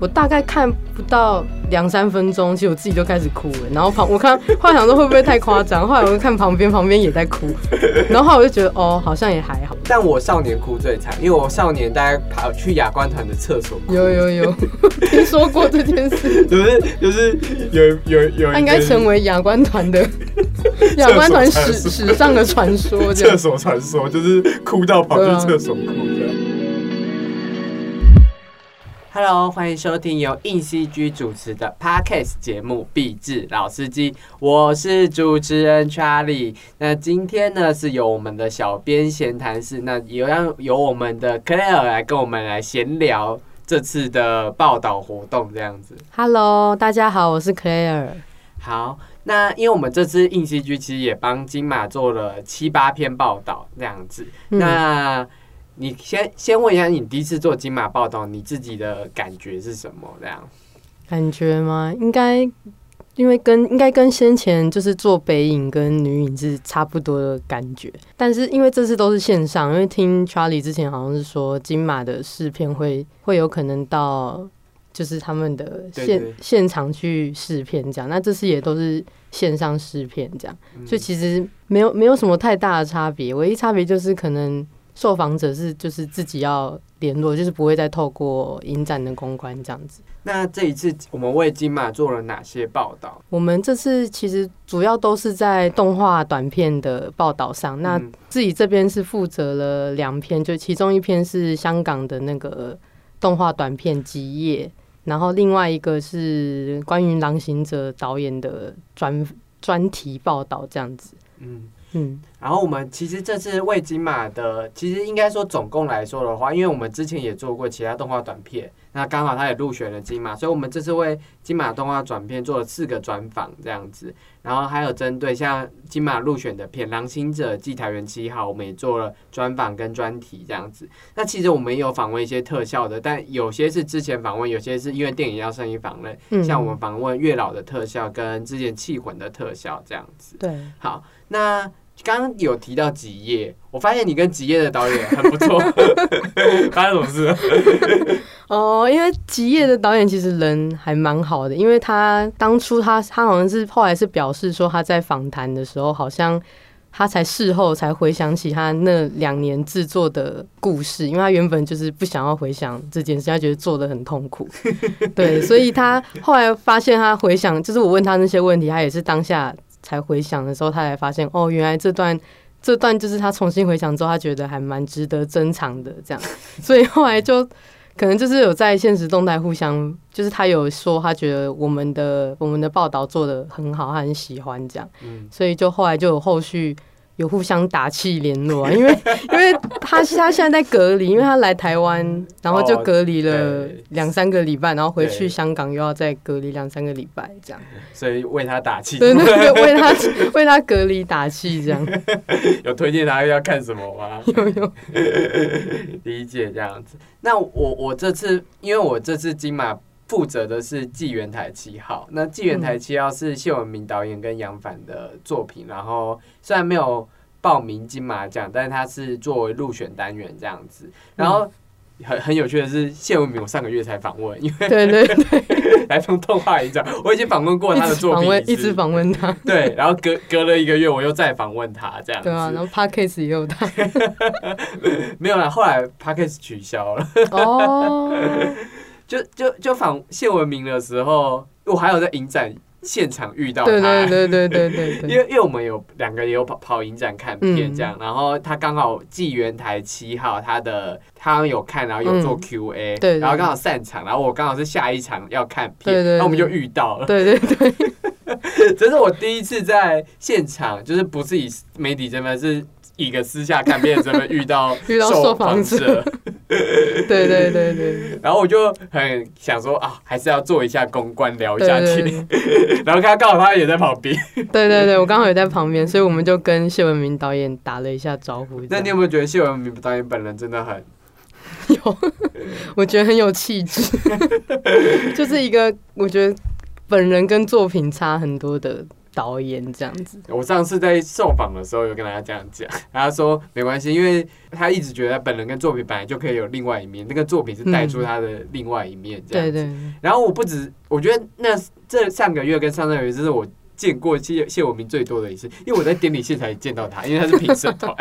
我大概看不到两三分钟，其实我自己就开始哭了。然后旁我看，后来想说会不会太夸张？后来我就看旁边，旁边也在哭。然后后来我就觉得哦，好像也还好。但我少年哭最惨，因为我少年大概跑去亚冠团的厕所。有有有，听说过这件事。就是就是有有有，他应该成为亚冠团的亚冠团史史上的传说。厕所传说就是哭到跑去厕所哭 Hello，欢迎收听由硬 CG 主持的 Podcast 节目《壁纸老司机》，我是主持人 Charlie。那今天呢，是由我们的小编闲谈室，那也让由我们的 Claire 来跟我们来闲聊这次的报道活动，这样子。Hello，大家好，我是 Claire。好，那因为我们这次硬 CG 其实也帮金马做了七八篇报道，这样子。那你先先问一下，你第一次做金马报道，你自己的感觉是什么？这样感觉吗？应该因为跟应该跟先前就是做北影跟女影是差不多的感觉，但是因为这次都是线上，因为听 Charlie 之前好像是说金马的试片会会有可能到就是他们的现现场去试片这样，那这次也都是线上试片这样，所以其实没有没有什么太大的差别，唯一差别就是可能。受访者是就是自己要联络，就是不会再透过影展的公关这样子。那这一次我们为金马做了哪些报道？我们这次其实主要都是在动画短片的报道上。那自己这边是负责了两篇，就其中一篇是香港的那个动画短片《基业》，然后另外一个是关于《狼行者》导演的专专题报道这样子。嗯。嗯，然后我们其实这次为金马的，其实应该说总共来说的话，因为我们之前也做过其他动画短片，那刚好他也入选了金马，所以我们这次为金马动画短片做了四个专访这样子，然后还有针对像金马入选的片《狼行者》《祭台园七号》，我们也做了专访跟专题这样子。那其实我们也有访问一些特效的，但有些是之前访问，有些是因为电影要声音访问，像我们访问月老的特效跟之前气魂的特效这样子。对，好，那。刚刚有提到吉业，我发现你跟吉业的导演很不错，发生什么事？哦，因为吉业的导演其实人还蛮好的，因为他当初他他好像是后来是表示说他在访谈的时候，好像他才事后才回想起他那两年制作的故事，因为他原本就是不想要回想这件事，他觉得做的很痛苦，对，所以他后来发现他回想，就是我问他那些问题，他也是当下。才回想的时候，他才发现哦，原来这段这段就是他重新回想之后，他觉得还蛮值得珍藏的。这样，所以后来就可能就是有在现实动态互相，就是他有说他觉得我们的我们的报道做的很好，他很喜欢这样，所以就后来就有后续。有互相打气联络啊，因为 因为他他现在在隔离，因为他来台湾，然后就隔离了两三个礼拜，然后回去香港又要再隔离两三个礼拜，这样。所以为他打气，对对对，为他为他隔离打气，这样。有推荐他要看什么吗？有有，理解这样子。那我我这次，因为我这次金马负责的是《纪元台七号》，那《纪元台七号》是谢文明导演跟杨凡的作品，然后虽然没有。报名金马奖，但是他是作为入选单元这样子。然后很很有趣的是，谢文明我上个月才访问，因为对对对，来从动画影展，我已经访问过他的作品，一直访问他。对，然后隔隔了一个月，我又再访问他这样。对啊，然后 Parkes 也有他，没有了。后来 Parkes 取消了。哦，就就就访谢文明的时候，我还有在影展。现场遇到他，对对对对对对，因为因为我们有两个也有跑跑影展看片这样，然后他刚好纪元台七号，他的他有看，然后有做 Q A，对，然后刚好散场，然后我刚好是下一场要看片，然后我们就遇到了，对对对，这是我第一次在现场，就是不是以媒体身份是。一个私下看片，身份遇到 遇到受访者？对对对对。然后我就很想说啊，还是要做一下公关，聊一下天。然后他刚好他也在旁边。对对对，我刚好也在旁边，所以我们就跟谢文明导演打了一下招呼。那你有没有觉得谢文明导演本人真的很 有？我觉得很有气质，就是一个我觉得本人跟作品差很多的导演这样子。我上次在受访的时候有跟大家这样讲，他说没关系，因为他一直觉得本人跟作品本来就可以有另外一面，那个作品是带出他的另外一面这样子。对对，然后我不止，我觉得那这上个月跟上上个月，这是我见过谢谢文明最多的一次，因为我在典礼现场也见到他，因为他是评审团。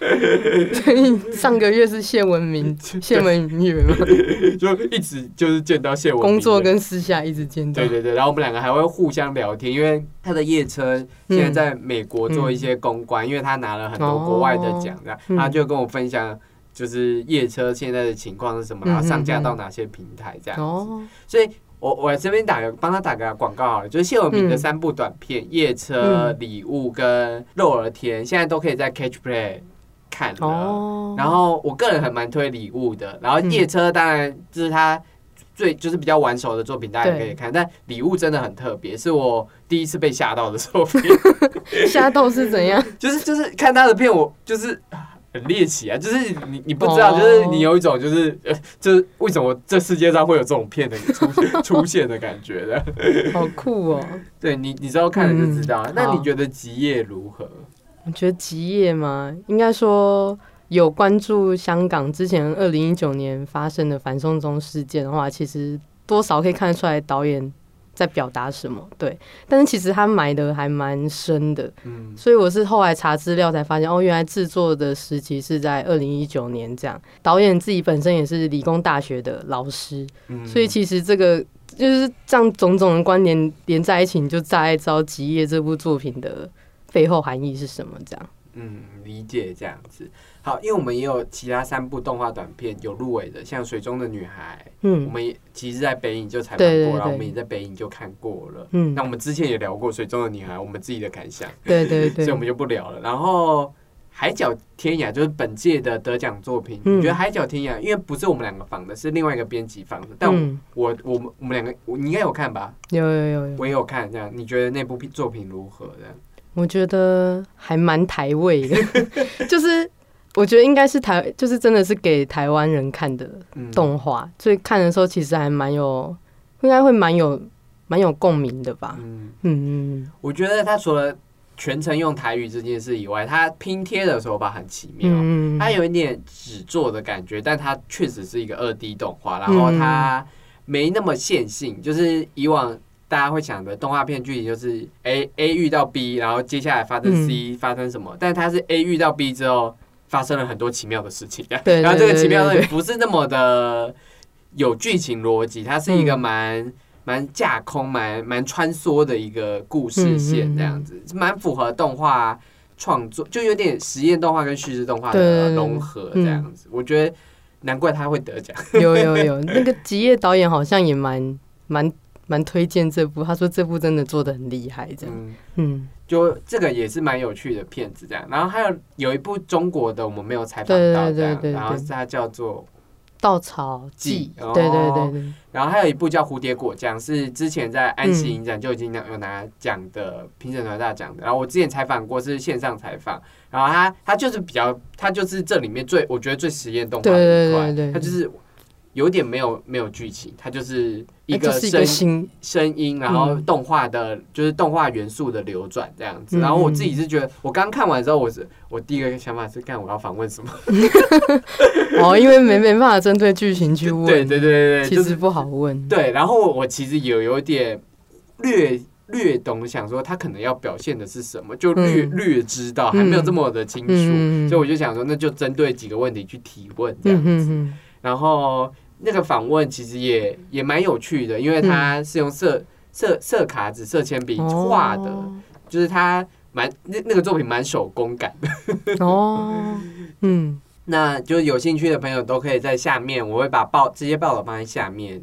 所以上个月是谢文明，谢文明月嘛，就一直就是见到谢文明。工作跟私下一直见到。对对对，然后我们两个还会互相聊天，因为他的夜车现在在美国做一些公关，因为他拿了很多国外的奖，这样他就跟我分享，就是夜车现在的情况是什么，然后上架到哪些平台这样子。所以我我这边打个帮他打个广告好了，就是谢文明的三部短片《夜车》《礼物》跟《肉儿甜》，现在都可以在 Catch Play。看了，然后我个人很蛮推礼物的，然后夜车当然就是他最就是比较玩手的作品，大家可以看。但礼物真的很特别，是我第一次被吓到的作品。吓到是怎样？就 是就是看他的片，我就是很猎奇啊，就是你你不知道，就是你有一种就是呃，就是为什么这世界上会有这种片的出现出现的感觉的？好酷哦！对你你知道看了就知道。那你觉得吉夜如何？我觉得极夜嘛，应该说有关注香港之前二零一九年发生的反送中事件的话，其实多少可以看得出来导演在表达什么。对，但是其实他埋的还蛮深的。嗯，所以我是后来查资料才发现，哦，原来制作的时期是在二零一九年这样。导演自己本身也是理工大学的老师，所以其实这个就是这样种种的关联连在一起，你就大概知道《吉夜》这部作品的。背后含义是什么？这样，嗯，理解这样子。好，因为我们也有其他三部动画短片有入围的，像《水中的女孩》，嗯，我们也其实，在北影就采访过然后，我们也在北影就看过了。嗯，那我们之前也聊过《水中的女孩》，我们自己的感想，对对对，所以我们就不聊了。然后，《海角天涯》就是本届的得奖作品。嗯你觉得《海角天涯》因为不是我们两个放的，是另外一个编辑放的，但我我们我们两个，你应该有看吧？有有有有，我也有看。这样，你觉得那部作品如何？这样？我觉得还蛮台味的，就是我觉得应该是台，就是真的是给台湾人看的动画，所以看的时候其实还蛮有，应该会蛮有蛮有共鸣的吧。嗯。嗯，我觉得他除了全程用台语这件事以外，他拼贴的手法很奇妙，他有一点纸做的感觉，但它确实是一个二 D 动画，然后它没那么线性，就是以往。大家会想的动画片剧情就是 A A 遇到 B，然后接下来发生 C 发生什么？但它是 A 遇到 B 之后发生了很多奇妙的事情，然后这个奇妙的不是那么的有剧情逻辑，它是一个蛮蛮架空、蛮蛮穿梭的一个故事线，这样子蛮符合动画创作，就有点实验动画跟叙事动画的融合这样子。我觉得难怪他会得奖。有有有，那个吉业导演好像也蛮蛮。蛮推荐这部，他说这部真的做的很厉害，这样，嗯，就这个也是蛮有趣的片子，这样。然后还有有一部中国的，我们没有采访到，这样，然后它叫做《稻草记》，对对对对。然后还有一部叫《蝴蝶果酱》，是之前在安溪影展就已经有拿奖的评审团大奖的。然后我之前采访过，是线上采访，然后他他就是比较，他就是这里面最我觉得最实验动画的一块，他就是。有点没有没有剧情，它就是一个声声音，然后动画的，就是动画元素的流转这样子。然后我自己是觉得，我刚看完之后，我是我第一个想法是，看我要访问什么？哦，因为没没办法针对剧情去问，对对对对，其实不好问。对，然后我其实有有点略略懂，想说他可能要表现的是什么，就略略知道，还没有这么的清楚，所以我就想说，那就针对几个问题去提问这样子，然后。那个访问其实也也蛮有趣的，因为他是用色色色卡纸、色铅笔画的，就是他蛮那那个作品蛮手工感的。哦，嗯，那就有兴趣的朋友都可以在下面，我会把报直接报道放在下面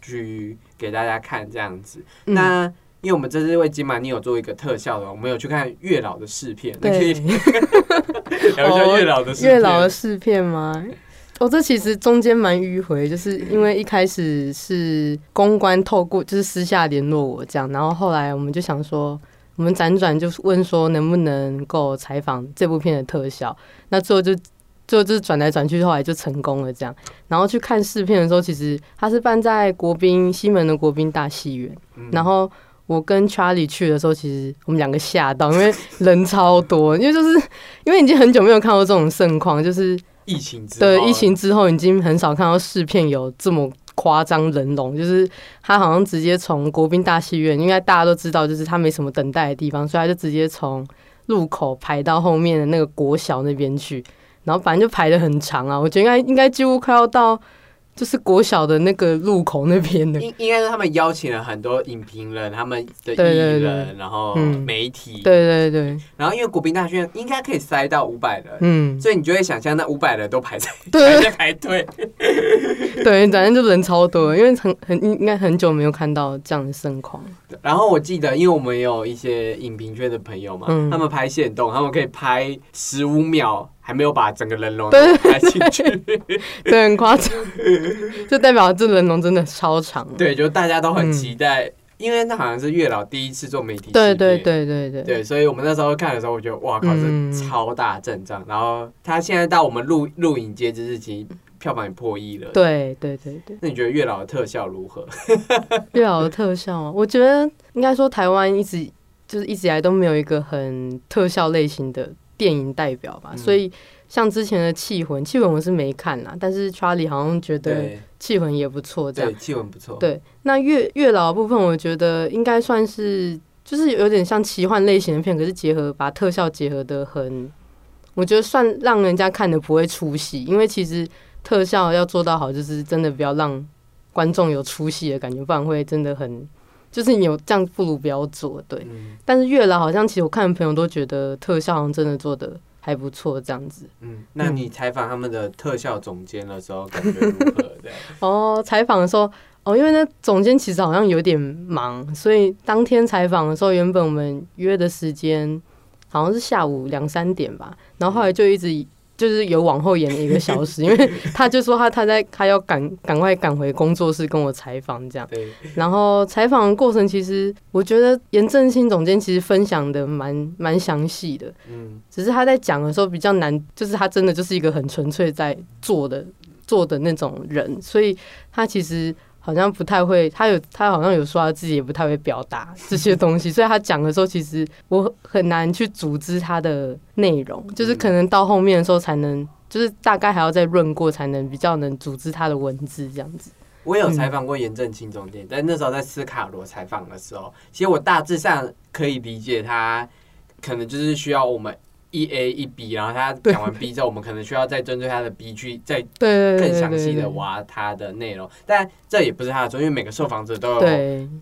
去给大家看这样子。那因为我们这次为金马尼有做一个特效的，我们有去看月老的试片，可以 聊一下月老的月老的试片吗？哦，这其实中间蛮迂回，就是因为一开始是公关透过就是私下联络我这样，然后后来我们就想说，我们辗转就是问说能不能够采访这部片的特效，那最后就最后就是转来转去，后来就成功了这样。然后去看试片的时候，其实它是办在国宾西门的国宾大戏院，然后我跟 Charlie 去的时候，其实我们两个吓到，因为人超多，因为就是因为已经很久没有看过这种盛况，就是疫情之对后疫情之后，已经很少看到试片有这么夸张人龙，就是他好像直接从国宾大戏院，应该大家都知道，就是他没什么等待的地方，所以他就直接从入口排到后面的那个国小那边去，然后反正就排的很长啊，我觉得应该应该几乎快要到就是国小的那个路口那边的。应应该是他们邀请了很多影评人，他们的艺人，对然后嗯媒体，对对对，然后因为国宾大学应该可以塞到五百人，嗯，所以你就会想象那五百人都排在还对在排队。对，反正就人超多，因为很很应该很久没有看到这样的盛况。然后我记得，因为我们有一些影评圈的朋友嘛，嗯。他们拍线动，他们可以拍十五秒，还没有把整个人龙 对拍进去。对，很夸张，就代表这人龙真的超长。对，就大家都很期待，因为那好像是月老第一次做媒体对对对对对对，所以我们那时候看的时候，我觉得哇靠，嗯这超大阵仗。然后他现在到我们录录影截止日期，票房也破亿了。对对对对，那你觉得月老的特效如何？月老的特效啊，我觉得应该说台湾一直就是一直以来都没有一个很特效类型的电影代表吧，嗯所以像之前的《气魂》，《气魂》我是没看啦，但是 Charlie 好像觉得《气魂》也不错，这样对，气魂不错。对，那月月老的部分，我觉得应该算是就是有点像奇幻类型的片，可是结合把特效结合的很，我觉得算让人家看的不会出戏，因为其实特效要做到好，就是真的不要让观众有出戏的感觉，不然会真的很。就是你有这样，不如不要做。对，嗯但是月老好像其实我看的朋友都觉得特效好像真的做的还不错，这样子。嗯，那你采访他们的特效总监的时候，感觉如何？对，哦，采访的时候，哦，因为那总监其实好像有点忙，所以当天采访的时候，原本我们约的时间好像是下午两三点吧，然后后来就一直就是有往后延了一个小时，因为他就说他他在他要赶赶快赶回工作室跟我采访这样，然后采访的过程其实我觉得严正清总监其实分享的蛮蛮详细的，嗯。只是他在讲的时候比较难，就是他真的就是一个很纯粹在做的做的那种人，所以他其实好像不太会，他有他好像有说他自己也不太会表达这些东西，所以他讲的时候，其实我很难去组织他的内容，就是可能到后面的时候才能，就是大概还要再润过，才能比较能组织他的文字这样子。我有采访过严正清总监，但那时候在斯卡罗采访的时候，其实我大致上可以理解他可能就是需要我们一 A 一 B，然后他讲完 B 之后，我们可能需要再针对他的 B 去再更详细的挖他的内容，但这也不是他的错，因为每个受访者都有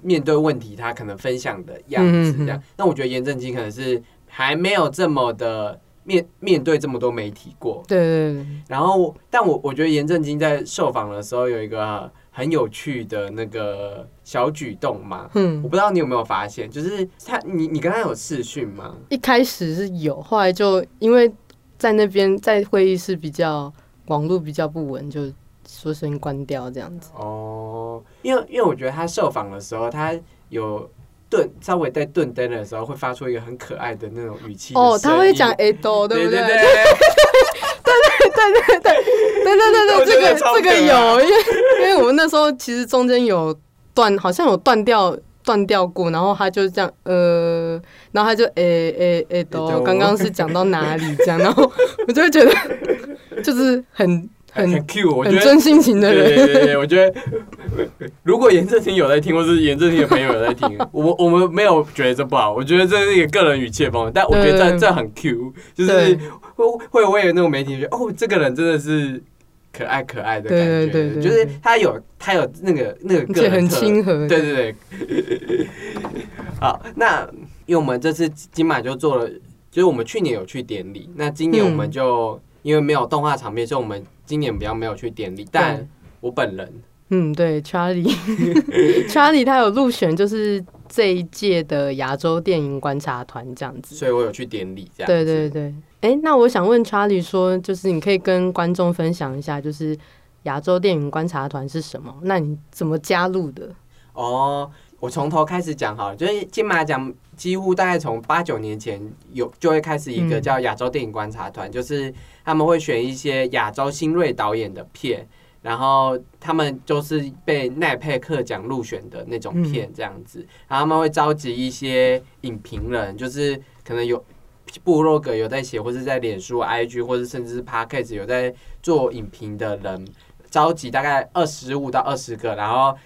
面对问题，他可能分享的样子这样。嗯那我觉得严正清可能是还没有这么的面面对这么多媒体过，对对对，然后，但我我觉得严正清在受访的时候有一个很有趣的那个小举动嘛，嗯我嗯，不知道你有没有发现，就是他你你跟他有视讯吗？一开始是有，后来就因为在那边在会议室比较网络比较不稳，就说声关掉这样子。哦，因为因为我觉得他受访的时候，他有顿稍微在顿灯的时候，会发出一个很可爱的那种语气哦，他会讲 A 多，对不对？对对对对对对，这个这个有，因为因为我们那时候其实中间有断，好像有断掉断掉过，然后他就这样呃，然后他就诶诶诶都，都刚刚是讲到哪里这样，然后我就会觉得就是很很 Q，我觉得很真性情的人，对对对，我觉得如果严正廷有在听，或是严正廷的朋友有在听，我我们没有觉得这不好，我觉得这是一个个人语气的方面，但我觉得这这很 Q，就是对。会会有那种媒体觉得哦，这个人真的是可爱可爱的感觉，对对对对就是他有他有那个那个而且很个人特亲和，对对对。好，那因为我们这次金马就做了，就是我们去年有去典礼，那今年我们就、因为没有动画场面，所以我们今年比较没有去典礼。但我本人。嗯，对，Charlie，Charlie 他有入选，就是这一届的亚洲电影观察团这样子。所以我有去典礼，这样对对对，哎，那我想问 Charlie 说，就是你可以跟观众分享一下，就是亚洲电影观察团是什么？那你怎么加入的？哦。我从头开始讲好了，就是金马奖几乎大概从八九年前有就会开始一个嗯叫亚洲电影观察团，就是他们会选一些亚洲新锐导演的片，然后他们就是被奈佩克奖入选的那种片这样子，然后他们会召集一些影评人，就是可能有部落格有在写，或是在脸书、IG，或者甚至是 Podcast 有在做影评的人，召集大概二十五到二十个，然后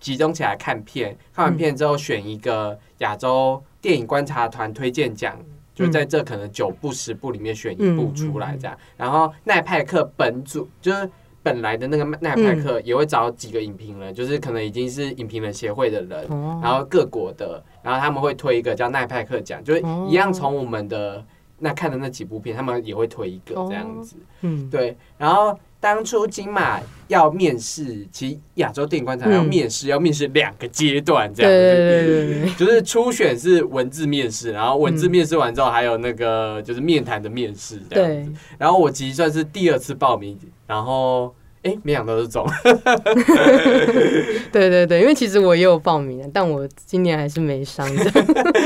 集中起来看片，看完片之后选一个亚洲电影观察团推荐奖。就在这可能九部十部里面选一部出来这样，然后奈派克本组就是本来的那个奈派克也会找几个影评人，就是可能已经是影评人协会的人，然后各国的，然后他们会推一个叫奈派克奖，就是一样从我们的那看的那几部片，他们也会推一个这样子，嗯，对，然后。当初金马要面试，其实亚洲电影观察要面试，要面试两个阶段，这样子，就是初选是文字面试，然后文字面试完之后，还有那个就是面谈的面试，这样子。然后我其实算是第二次报名，然后哎，没想到是中。对对对，因为其实我也有报名，但我今年还是没上。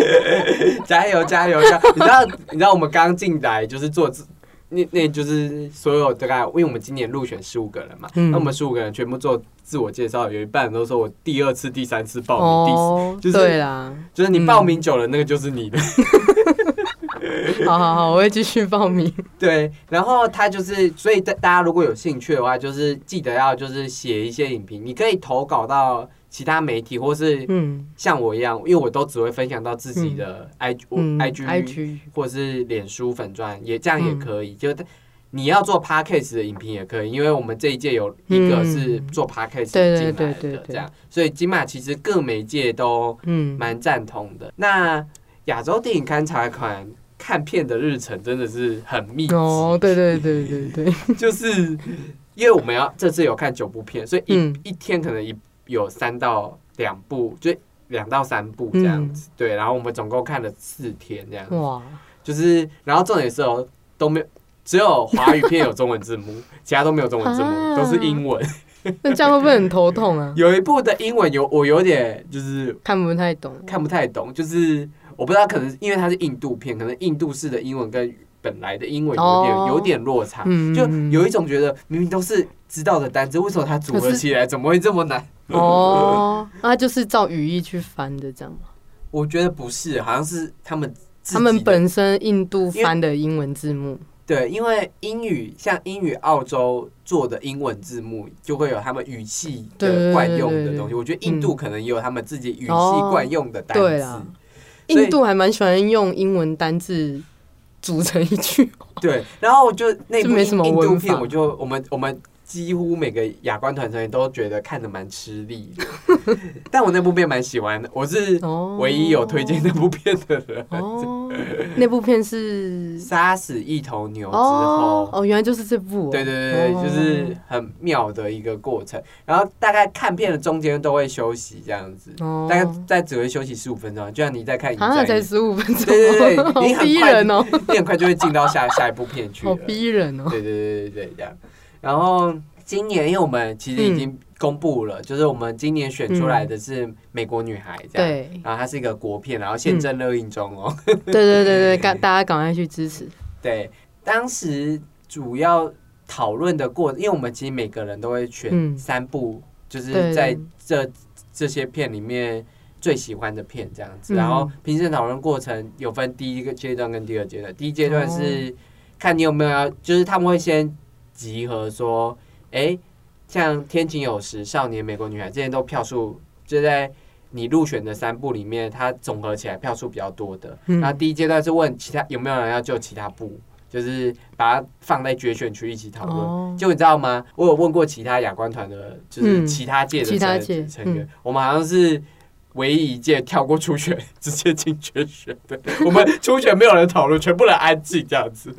加油加油加！你知道你知道我们刚进来就是做自。那那就是所有大概，因为我们今年入选十五个人嘛，那我们十五个人全部做自我介绍，有一半都说我第二次、第三次报名，第四，对啦，就是你报名久了，那个就是你的。好好好，我会继续报名。对，然后他就是，所以大大家如果有兴趣的话，就是记得要就是写一些影评，你可以投稿到。其他媒体或是像我一样，因为我都只会分享到自己的 i g i g 或者是脸书粉钻，也这样也可以。就你要做 podcast 的影评也可以，因为我们这一届有一个是做 podcast 进来的，这样，所以金马其实各媒介都蛮赞同的。那亚洲电影观察款看片的日程真的是很密集。哦，对对对对对，就是因为我们要这次有看九部片，所以一一天可能一。有三到两部，就两到三部这样子，对。然后我们总共看了四天这样子，哇！就是，然后重点是哦，都没有，只有华语片有中文字幕，其他都没有中文字幕，都是英文。那这样会不会很头痛啊？有一部的英文有，我有点就是看不太懂，看不太懂，就是我不知道，可能因为它是印度片，可能印度式的英文跟本来的英文有点有点落差，就有一种觉得明明都是知道的单词，为什么它组合起来怎么会这么难？哦，那就是照语义去翻的，这样吗？我觉得不是，好像是他们他们本身印度翻的英文字幕。对，因为英语像英语澳洲做的英文字幕，就会有他们语气的惯用的东西。我觉得印度可能也有他们自己语气惯用的单词。印度还蛮喜欢用英文单字组成一句。对，然后我就那部印度片，我就我们我们。几乎每个亚冠团成员都觉得看的蛮吃力的，但我那部片蛮喜欢的，我是唯一有推荐那部片的人。哦，那部片是 杀死一头牛之后，哦，原来就是这部。对对对就是很妙的一个过程。然后大概看片的中间都会休息这样子，大概在只会休息十五分钟，就像你在看，好像才十五分钟，对对对，你很快哦，你很快就会进到下下一部片去，好逼人哦。对对对对对，这样。然后今年，因为我们其实已经公布了，就是我们今年选出来的是《美国女孩》这样，对，然后它是一个国片，然后现正热映中哦。对对对对，赶大家赶快去支持。对，当时主要讨论的过，因为我们其实每个人都会选三部，就是在这这些片里面最喜欢的片这样子，然后评审讨论过程有分第一个阶段跟第二阶段，第一阶段是看你有没有要，就是他们会先。集合说，哎，像《天晴有时》《少年美国女孩》这些都票数就在你入选的三部里面，它总合起来票数比较多的。那第一阶段是问其他有没有人要救其他部，就是把它放在决选区一起讨论。就你知道吗？我有问过其他亚冠团的，就是其他届的成员，我们好像是。唯一一届跳过初选，直接进决选的。我们初选没有人讨论，全部人安静这样子。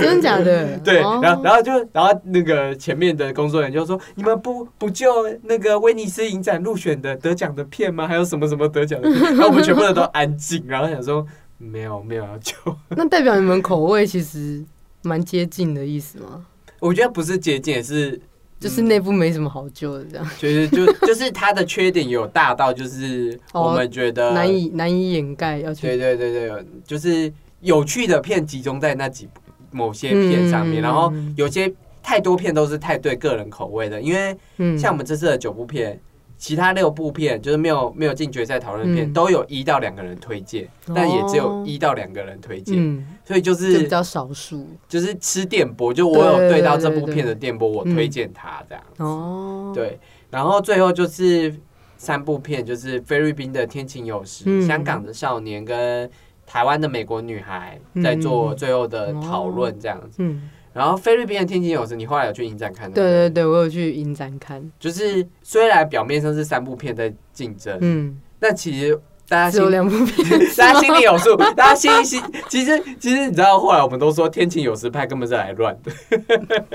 真的假的？对，然后然后就然后那个前面的工作人员就说：“你们不不救那个威尼斯影展入选的得奖的片吗？还有什么什么得奖的？” 然后我们全部人都安静，然后想说：“没有没有要救。”那代表你们口味其实蛮接近的意思吗？我觉得不是接近，是。就是内部没什么好救的，这样。就是就就是它的缺点有大到，就是我们觉得难以难以掩盖。要去对对对对，就是有趣的片集中在那几某些片上面，然后有些太多片都是太对个人口味的，因为嗯，像我们这次的九部片，其他六部片就是没有没有进决赛讨论片，嗯。都有一到两个人推荐，但也只有哦一到两个人推荐，嗯，所以就是比是较少数。就是吃电波，就我有对对到这部片的电波，我嗯推荐它这样。哦。，对，然后最后就是三部片，就是菲律宾的《天晴有时》嗯。香港的少年跟台湾的美国女孩嗯在做最后的讨论这样子。嗯，然后菲律宾的《天晴有时》，你后来有去影展看的？对对对，我有去影展看，就是虽然表面上是三部片在竞争，嗯，但其实大家只有心两部片，大家心里有数，大家心里心其实其实你知道，后来我们都说《天晴有时》派根本是来乱的，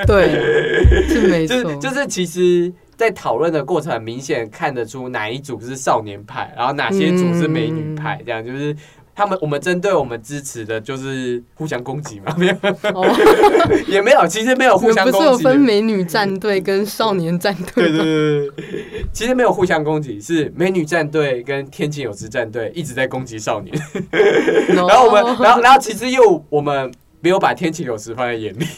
对，是没错，就是就是其实。在讨论的过程，明显看得出哪一组是少年派，然后哪些组是美女派，这样就是他们我们针对我们支持的，就是互相攻击嘛，没有哦，也没有，其实没有互相攻击不是有。分美女战队跟少年战队？对对对其实没有互相攻击，是美女战队跟天晴有时战队一直在攻击少年，然 然后我们，然后然后其实又我们没有把天晴有时放在眼里。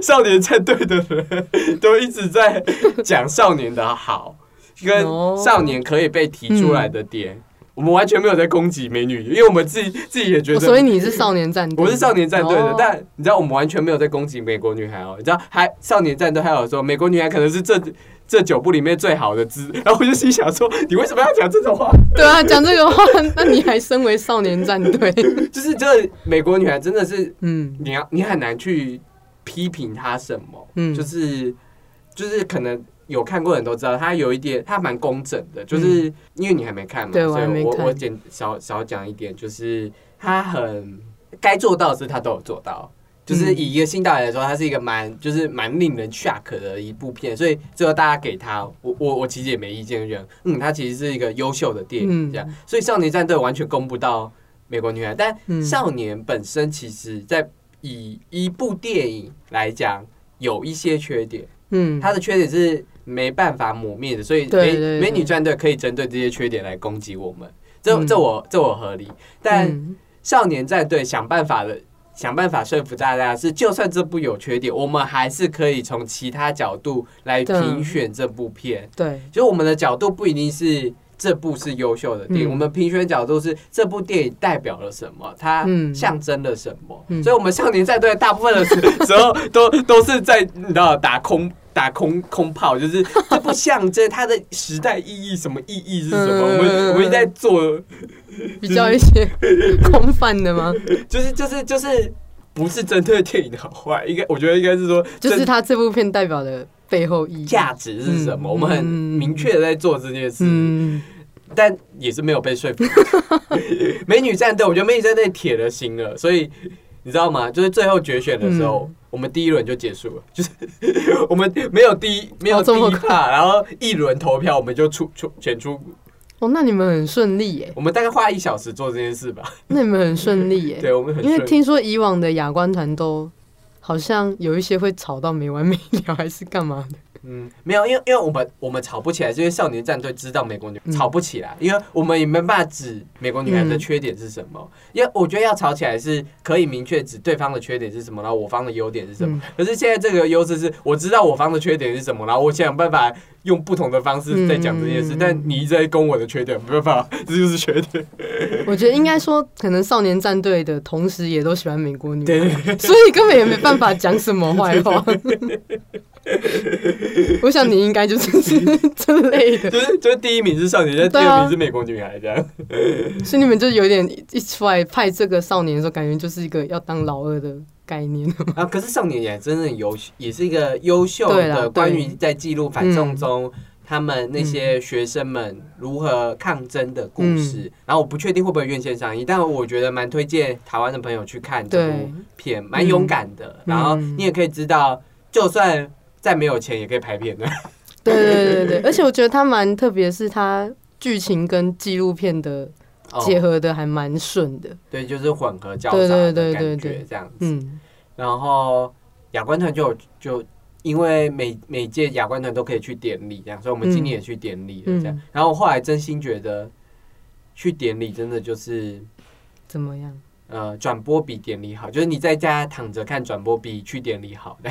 少年战队的人都一直在讲少年的好，跟哦少年可以被提出来的点，我们完全没有在攻击美女，因为我们自己自己也觉得，哦所以你是少年战队，我是少年战队的，哦。但你知道我们完全没有在攻击美国女孩哦，你知道还少年战队还有说美国女孩可能是这这九部里面最好的之，然后我就心想说，你为什么要讲这种话？对啊，讲这个话，那你还身为少年战队，就是这美国女孩真的是嗯。你要你很难去批评她什么，嗯，就是就是可能有看过的人都知道，它有一点它蛮工整的，就是因为你还没看嘛，所以我我简少少讲一点，就是它很该做到的事它都有做到。就是以一个新导演来说，它是一个蛮就是蛮令人 shock 的一部片，所以最后大家给他，我我我其实也没意见，觉得嗯，它其实是一个优秀的电影嗯。这样。所以《少年战队》完全攻不到美国女孩，但嗯。少年本身其实在以一部电影来讲，有一些缺点，嗯，它的缺点是没办法抹灭的，所以美美女战队可以针对这些缺点来攻击我们，这嗯这我这我合理，但嗯少年战队想办法的。想办法说服大家是，就算这部有缺点，我们还是可以从其他角度来评选这部片。对，就我们的角度不一定是这部是优秀的电影，嗯我们评选角度是这部电影代表了什么，它嗯象征了什么。嗯所以，我们少年战队大部分的时 时候都都是在你知道打空。打空空炮，就是这不象征它的时代意义，什么意义是什么？嗯我们我们在做，比较一些空泛的吗？就是就是就是不是针对电影的好坏，应该我觉得应该是说，就是他这部片代表的背后意义。价值是什么？嗯我们很嗯明确的在做这件事。嗯，但也是没有被说服。美女战队，我觉得美女战队铁了心了，所以你知道吗？就是最后决选的时候，嗯我们第一轮就结束了，就是 我们没有第一没有第哦这么一趴，然后一轮投票我们就出出选出，哦，那你们很顺利耶，我们大概花一小时做这件事吧。那你们很顺利耶。对，我们很顺因为听说以往的亚冠团都好像有一些会吵到没完没了，还是干嘛的？嗯，没有，因为因为我们我们吵不起来，是因为少年战队知道美国女、嗯吵不起来，因为我们也没办法指美国女孩的嗯缺点是什么。因为我觉得要吵起来是可以明确指对方的缺点是什么，然后我方的优点是什么。嗯可是现在这个优势是我知道我方的缺点是什么，然后我想办法用不同的方式在讲这件事，嗯但你一直在攻我的缺点，没办法，这就是缺点。我觉得应该说，可能少年战队的同时也都喜欢美国女所以根本也没办法讲什么坏话。我想你应该就是这类的，就是就是第一名是少年，但第二名是美国女孩这样。所以你们就有点一出来派这个少年的时候，感觉就是一个要当老二的概念。啊，可是少年也真的优秀，也是一个优秀的关于在记录反送中。他们那些学生们如何抗争的故事，然后我不确定会不会院线上映，但我觉得蛮推荐台湾的朋友去看这部，片，蛮勇敢的。然后你也可以知道，就算再没有钱也可以拍片的。对对对对，而且我觉得他蛮特别，是它剧情跟纪录片的结哦、合的还蛮顺的。对，就是混合交对杂的对对感对对觉这样子。嗯然后亚冠团就就因为每每届亚冠团都可以去典礼，这样，所以我们今年也去典礼了，这样。嗯然后我后来真心觉得，去典礼真的就是怎么样？呃转播比典礼好，就是你在家躺着看转播比去典礼好的。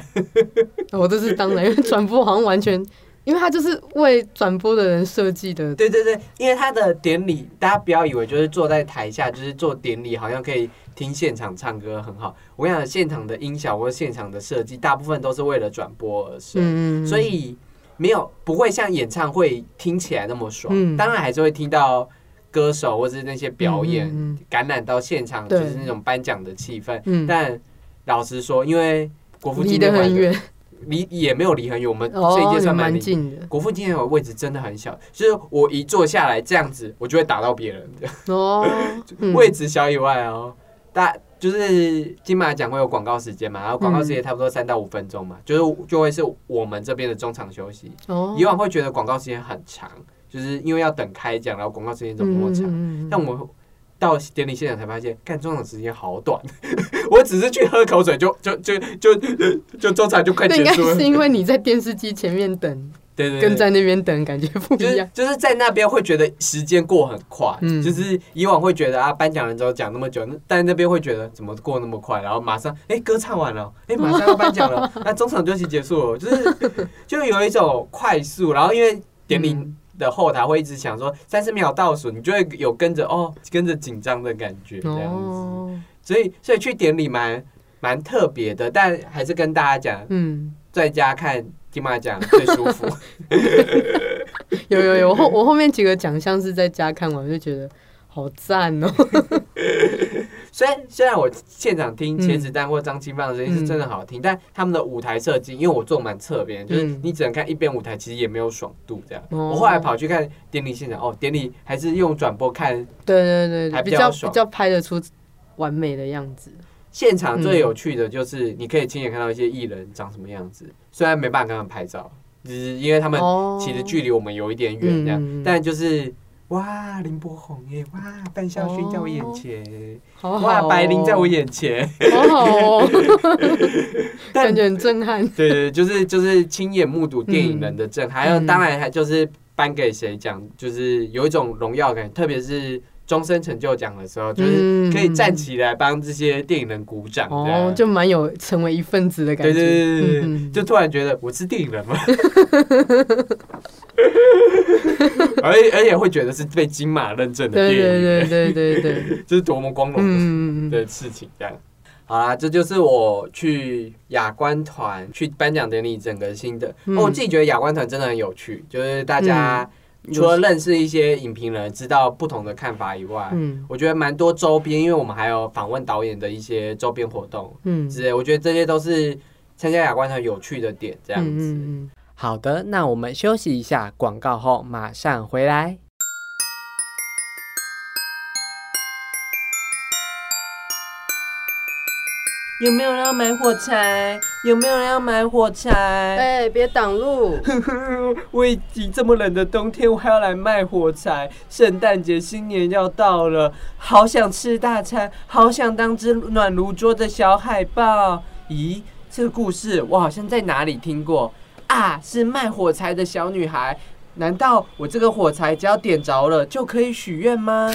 我这是当然，因为转播好像完全，因为它就是为转播的人设计的。对对对，因为他的典礼，大家不要以为就是坐在台下就是做典礼，好像可以听现场唱歌很好。我跟你讲，现场的音效或现场的设计，大部分都是为了转播而设，嗯所以没有不会像演唱会听起来那么爽。嗯当然还是会听到歌手或是那些表演、嗯感染到现场，就是那种颁奖的气氛。嗯，但老实说，因为国父纪离念馆离也没有离很远，我们这一哦，届算蛮近的。国父纪念馆位置真的很小，就是我一坐下来这样子，我就会打到别人的、哦，嗯。位置小以外哦，大就是金马奖会有广告时间嘛，然后广告时间嗯。差不多三到五分钟嘛，就是就会是我们这边的中场休息。哦，以往会觉得广告时间很长，就是因为要等开奖，然后广告时间怎么那么长？嗯但我到典礼现场才发现，干中场时间好短，我只是去喝口水就就就就就中场就快那应该结束了是。因为你在电视机前面等，对对对，跟在那边等感觉不一样。就是在那边会觉得时间过很快，嗯就是以往会觉得啊颁奖人之后讲那么久，但那边会觉得怎么过那么快，然后马上哎、歌唱完了，哎、马上要颁奖了，那中场休息结束了，就是 就有一种快速，然后因为典礼嗯的后台会一直想说三十秒倒数，你就会有跟着哦跟着紧张的感觉这样子，哦，所以所以去典礼蛮蛮特别的，但还是跟大家讲，嗯，在家看金马奖最舒服。有有有，我后我后面几个奖项是在家看完，我就觉得好赞哦。虽然虽然我现场听嗯茄子蛋或张清芳的声音是真的好听，但他们的舞台设计，因为我坐蛮侧边，就是嗯。你只能看一边舞台，其实也没有爽度这样。哦我后来跑去看典礼现场，哦，典礼还是用转播看，对对对对，还比比较爽。比较拍得出完美的样子。现场最有趣的就是你可以亲眼看到一些艺人长什么样子，虽然没办法跟他们拍照，只是因为他们哦。其实距离我们有一点远这样，嗯。但就是。哇，林柏宏耶！哇，范晓萱在我眼前，好好、哇，哦，白灵在我眼前，好好哦，感觉很震撼。对就是就是亲眼目睹电影人的震撼，还有嗯当然还就是颁给谁奖，就是有一种荣耀感，特别是终身成就奖的时候，就是可以站起来帮这些电影人鼓掌，哦，就蛮有成为一份子的感觉。对对对对对，嗯就突然觉得我是电影人吗？而而且会觉得是被金马认证的对电影人，对对对对对，这 是多么光荣的事情，这样。好啦，这就是我去亚观团去颁奖典礼整个心得。嗯哦我自己觉得亚观团真的很有趣，就是大家除了认识一些影评人，知道不同的看法以外，嗯我觉得蛮多周边，因为我们还有访问导演的一些周边活动嗯之类，我觉得这些都是参加亚观团有趣的点。这样子。嗯嗯好的，那我们休息一下，广告后马上回来。有没有人要买火柴？有没有人要买火柴？哎，别挡路。我已经这么冷的冬天，我还要来卖火柴。圣诞节、新年要到了，好想吃大餐，好想当只暖炉桌的小海豹。咦，这个故事我好像在哪里听过啊？是卖火柴的小女孩。难道我这个火柴只要点着了就可以许愿吗？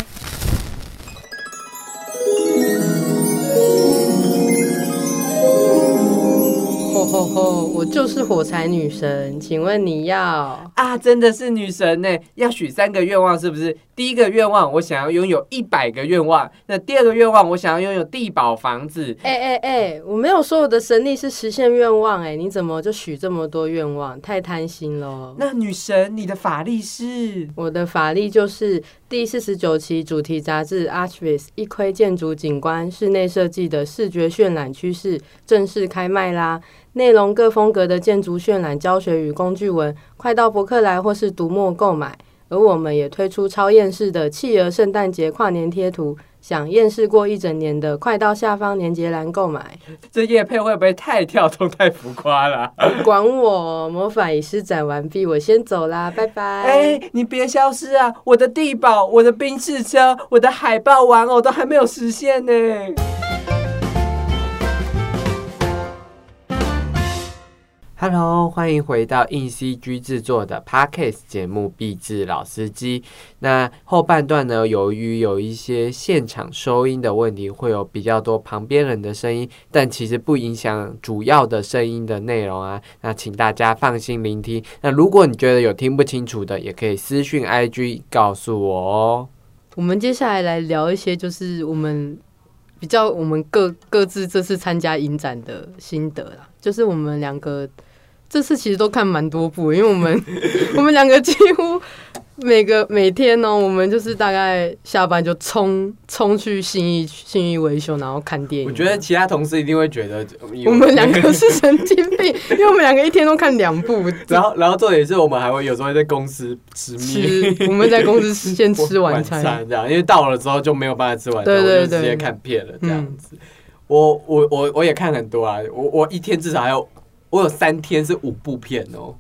吼吼吼！我就是火柴女神，请问你要？啊，真的是女神呢！要许三个愿望，是不是？第一个愿望，我想要拥有一百个愿望；那第二个愿望，我想要拥有地堡房子。哎哎哎，我没有说我的神力是实现愿望，哎，你怎么就许这么多愿望？太贪心了。那女神，你的法力是？我的法力就是第四十九期主题杂志《Archvis 一窥建筑景观室内设计的视觉渲染趋势》正式开卖啦！内容各风格的建筑渲染教学与工具文，快到博客来或是读墨购买。而我们也推出超厌世的企鹅圣诞节跨年贴图，想厌世过一整年的，快到下方链接栏购买。这叶配会不会太跳动、太浮夸了？管我，魔法已施展完毕，我先走啦，拜拜。哎、你别消失啊！我的地堡、我的宾士车、我的海豹玩偶都还没有实现呢。Hello，欢迎回到硬 CG 制作的 Podcast 节目《壁纸老司机》。那后半段呢，由于有一些现场收音的问题，会有比较多旁边人的声音，但其实不影响主要的声音的内容啊。那请大家放心聆听。那如果你觉得有听不清楚的，也可以私讯 IG 告诉我哦。我们接下来来聊一些，就是我们比较我们各各自这次参加影展的心得啦。就是我们两个。这次其实都看蛮多部，因为我们 我们两个几乎每个每天呢，我们就是大概下班就冲冲去信义信义维修，然后看电影。我觉得其他同事一定会觉得我们两个是神经病，因为我们两个一天都看两部。然后，然后重点是我们还会有时候在公司吃面，我们在公司先吃晚餐，这样，因为到了之后就没有办法吃晚餐，我就直接看片了，这样子。我我我我也看很多啊，我我一天至少还有。我有三天是五部片哦，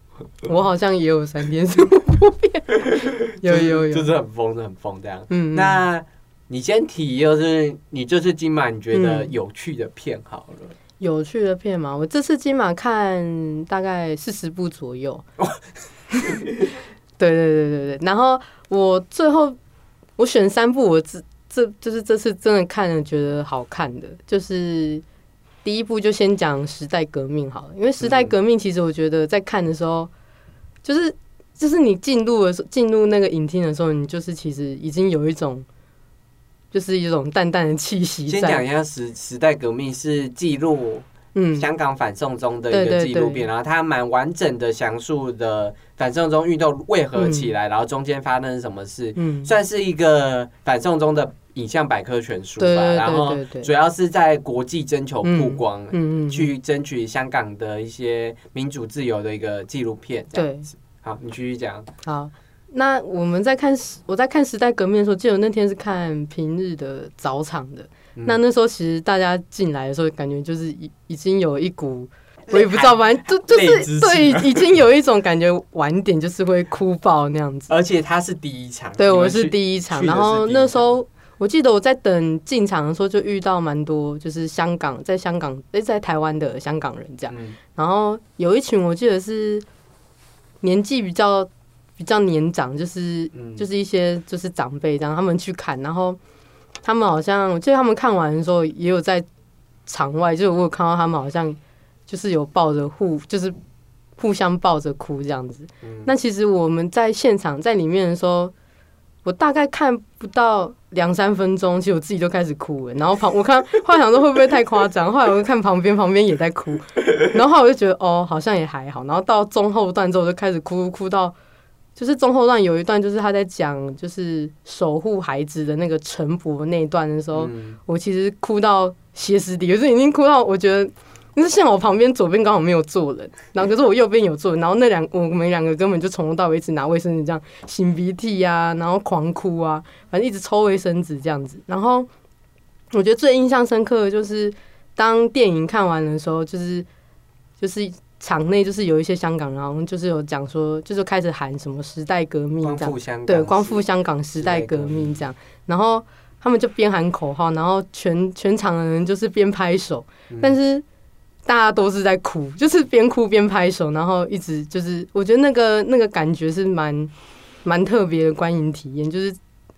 我好像也有三天是五部片，有有有，就是很疯，很疯这样。嗯，那你先提，就是你这次金马你觉得有趣的片好了，有趣的片嘛？我这次金马看大概四十部左右。对对对对对，然后我最后我选三部，我这这就是这次真的看了觉得好看的，就是。第一步就先讲时代革命好了，因为时代革命其实我觉得在看的时候，就是就是你进入的时候，进入那个影厅的时候，你就是其实已经有一种，就是一种淡淡的气息。先讲一下时时代革命是记录嗯香港反送中的一个纪录片，然后它蛮完整的详述的反送中运动为何起来，然后中间发生什么事，嗯，算是一个反送中的。影像百科全书吧，然后主要是在国际征求曝光，去争取香港的一些民主自由的一个纪录片。这样子，好，你继续讲。好，那我们在看我在看时代革命的时候，记得那天是看平日的早场的。那那时候其实大家进来的时候，感觉就是已已经有一股，我也不知道，反正就就是对，已经有一种感觉，晚点就是会哭爆那样子。而且他是第一场，对我是第一场，然后那时候。我记得我在等进场的时候，就遇到蛮多，就是香港在香港诶，在台湾的香港人这样。然后有一群，我记得是年纪比较比较年长，就是就是一些就是长辈这样，他们去看，然后他们好像，我记得他们看完的时候也有在场外，就是我有看到他们好像就是有抱着互，就是互相抱着哭这样子。那其实我们在现场在里面的时候。我大概看不到两三分钟，其实我自己就开始哭了。然后旁我看，后来想说会不会太夸张？后来我就看旁边，旁边也在哭。然后后来我就觉得哦，好像也还好。然后到中后段之后，就开始哭，哭到就是中后段有一段，就是他在讲就是守护孩子的那个陈伯那一段的时候，我其实哭到歇斯底里，就是已经哭到我觉得。是像我旁边左边刚好没有坐人，然后可是我右边有坐人，然后那两我们两个根本就从头到尾一直拿卫生纸这样擤鼻涕呀，然后狂哭啊，反正一直抽卫生纸这样子。然后我觉得最印象深刻的就是当电影看完的时候，就是就是场内就是有一些香港人，然后就是有讲说，就是开始喊什么时代革命这样，对，光复香港时代革命这样，然后他们就边喊口号，然后全全场的人就是边拍手，但是。大家都是在哭，就是边哭边拍手，然后一直就是，我觉得那个那个感觉是蛮蛮特别的观影体验，就是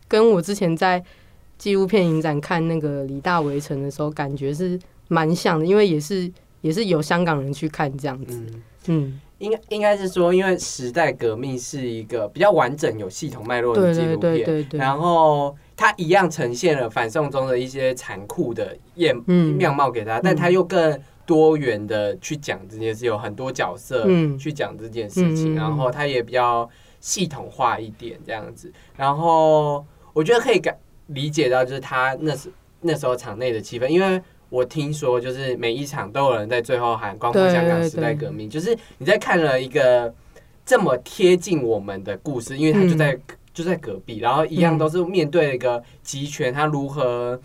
跟我之前在纪录片影展看那个李大围城的时候，感觉是蛮像的，因为也是也是有香港人去看这样子。嗯，应该应该是说，因为时代革命是一个比较完整、有系统脉络的纪录片，然后它一样呈现了反送中的一些残酷的面面貌给他，但他又更。多元的去讲这件事，有很多角色去讲这件事情，然后他也比较系统化一点这样子。然后我觉得可以感理解到，就是他那时那时候场内的气氛，因为我听说就是每一场都有人在最后喊“光复香港时代革命”，就是你在看了一个这么贴近我们的故事，因为他就在就在隔壁，然后一样都是面对一个集权，他如何。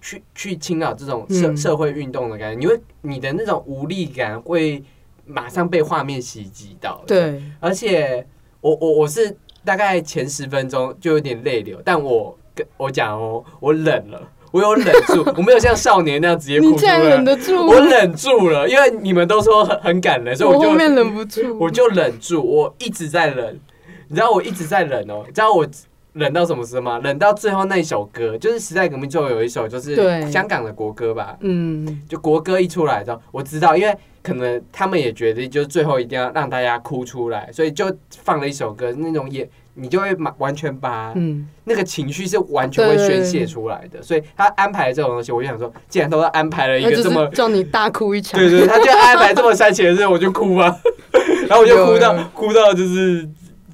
去去侵扰这种社社会运动的感觉，你会你的那种无力感会马上被画面袭击到。对，而且我我我是大概前十分钟就有点泪流，但我跟我讲哦，我忍了，我有忍住，我没有像少年那样直接哭出你竟然忍来，得住，我忍住了，因为你们都说很很感人，所以我就面忍不住，我就忍住，我一直在忍，你知道我一直在忍哦，你知道我忍到什么时候吗？冷到最后那一首歌，就是时代革命最后有一首就是香港的国歌吧，嗯，就国歌一出来之后，我知道，因为可能他们也觉得，就是最后一定要让大家哭出来，所以就放了一首歌，那种也你就会马完全把嗯，那个情绪是完全会宣泄出来的，所以他安排这种东西，我就想说，既然都安排了一个这么叫你大哭一场，对对，他就安排这么煽情的事，我就哭啊，然后我就哭到哭到就是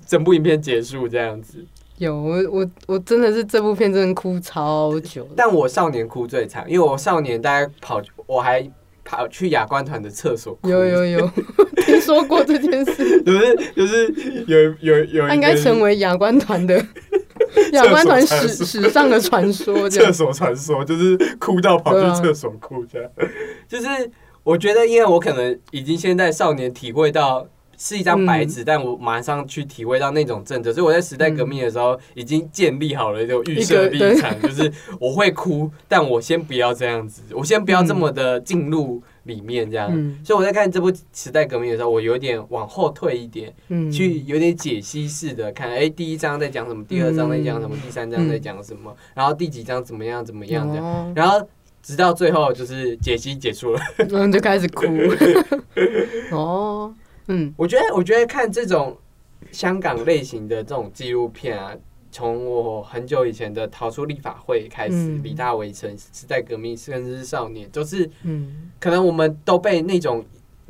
整部影片结束这样子。有我我我真的是这部片真的哭超久，但我少年哭最惨，因为我少年大概跑，我还跑去亚冠团的厕所哭，有有有，听说过这件事，就是就是有有有，他应该成为亚冠团的 亚冠团史史上的传说，厕所传说，就是哭到跑去厕所哭这样。就是我觉得，因为我可能已经现在少年体会到是一张白纸，但我马上去体会到那种症结，所以我在时代革命的时候已经建立好了一种预设立场，就是我会哭，但我先不要这样子，我先不要这么的进入里面这样。嗯。所以我在看这部时代革命的时候，我有点往后退一点，嗯，去有点解析式的看，哎、第一章在讲什么，第二章在讲什么，第三章在讲什么，然后第几章怎么样怎么样这样，哦然后直到最后就是解析结束了。然后就开始哭，哦，嗯我觉得，我觉得看这种香港类型的这种纪录片啊，从我很久以前的《逃出立法会》开始，嗯李大围城、时代革命，甚至是少年，就是嗯可能我们都被那种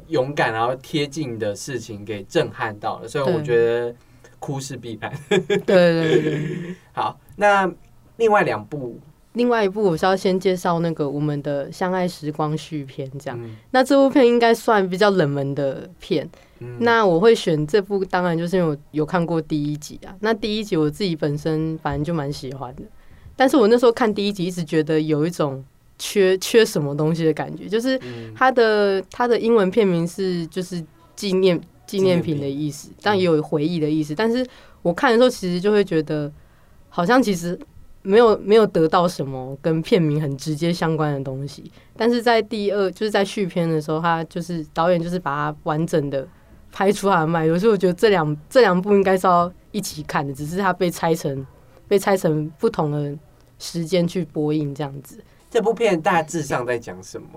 勇敢然后贴近的事情给震撼到了，所以我对觉得哭是必然。对对对对。好，那另外两部，另外一部我是要先介绍那个我们的《相爱时光》续篇，这样。嗯那这部片应该算比较冷门的片。嗯那我会选这部，当然就是因为我有看过第一集啊。那第一集我自己本身反正就蛮喜欢的，但是我那时候看第一集，一直觉得有一种缺缺什么东西的感觉，就是嗯它的它的英文片名是就是纪念纪念品的意思，但也有回忆的意思。但是我看的时候，其实就会觉得好像其实没有没有得到什么跟片名很直接相关的东西。但是在第二就是在续篇的时候，他就是导演就是把它完整的拍出它的脉络，所以我觉得这两这两部应该是要一起看的，只是它被拆成被拆成不同的时间去播映这样子。这部片大致上在讲什么？